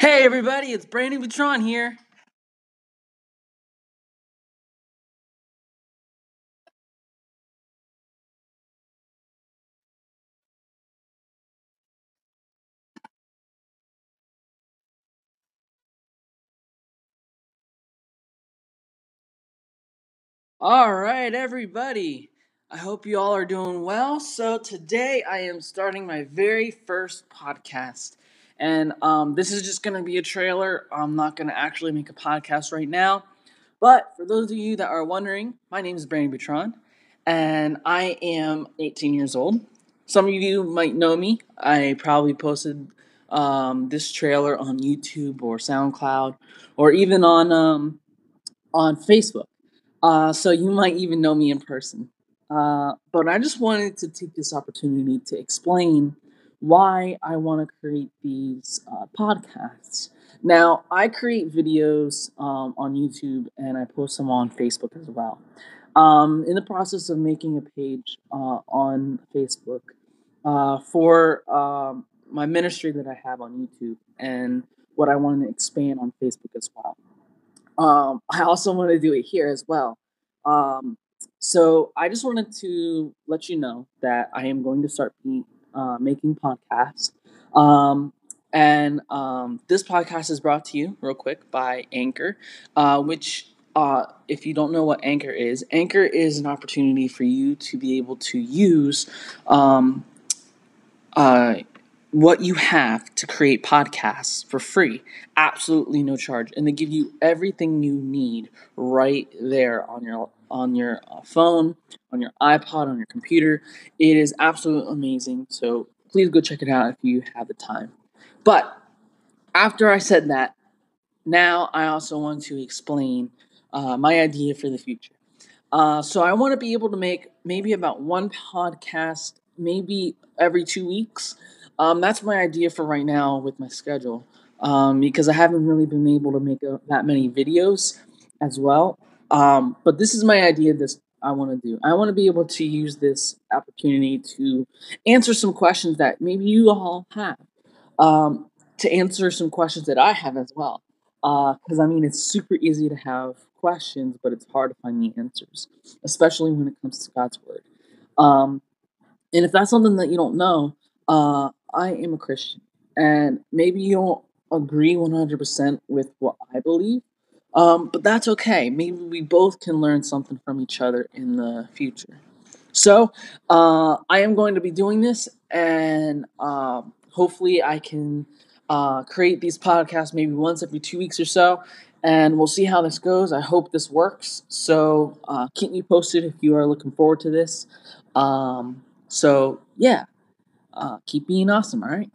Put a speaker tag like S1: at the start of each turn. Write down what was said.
S1: Hey everybody, it's Brandon Buitron here. All right, everybody. I hope you all are doing well. So today I am starting my very first podcast, and um, this is just going to be a trailer. I'm not going to actually make a podcast right now, but for those of you that are wondering, my name is Brandon Buitron, and I am 18 years old. Some of you might know me. I probably posted um, this trailer on YouTube or SoundCloud, or even on um, on Facebook. Uh, so you might even know me in person. Uh, but I just wanted to take this opportunity to explain why I want to create these uh, podcasts. Now, I create videos um, on YouTube and I post them on Facebook as well. Um, in the process of making a page uh, on Facebook uh, for um, my ministry that I have on YouTube and what I want to expand on Facebook as well. Um, I also want to do it here as well. Um, so I just wanted to let you know that I am going to start uh, making podcasts. Um, and um, this podcast is brought to you, real quick, by Anchor, uh, which, uh, if you don't know what Anchor is, Anchor is an opportunity for you to be able to use um, uh, what you have to create podcasts for free, absolutely no charge, and they give you everything you need right there on your on your uh, phone, on your iPod, on your computer. It is absolutely amazing. So please go check it out if you have the time. But after I said that, now I also want to explain uh, my idea for the future. Uh, so I want to be able to make maybe about one podcast, maybe every two weeks. Um, that's my idea for right now with my schedule um, because I haven't really been able to make a, that many videos as well. Um, but this is my idea. This I want to do. I want to be able to use this opportunity to answer some questions that maybe you all have. Um, to answer some questions that I have as well. Because uh, I mean, it's super easy to have questions, but it's hard to find the answers, especially when it comes to God's word. Um, and if that's something that you don't know, uh, I am a Christian, and maybe you don't agree 100% with what I believe, um, but that's okay. Maybe we both can learn something from each other in the future. So, uh, I am going to be doing this, and uh, hopefully, I can uh, create these podcasts maybe once every two weeks or so, and we'll see how this goes. I hope this works. So, uh, keep me posted if you are looking forward to this. Um, so, yeah, uh, keep being awesome, all right?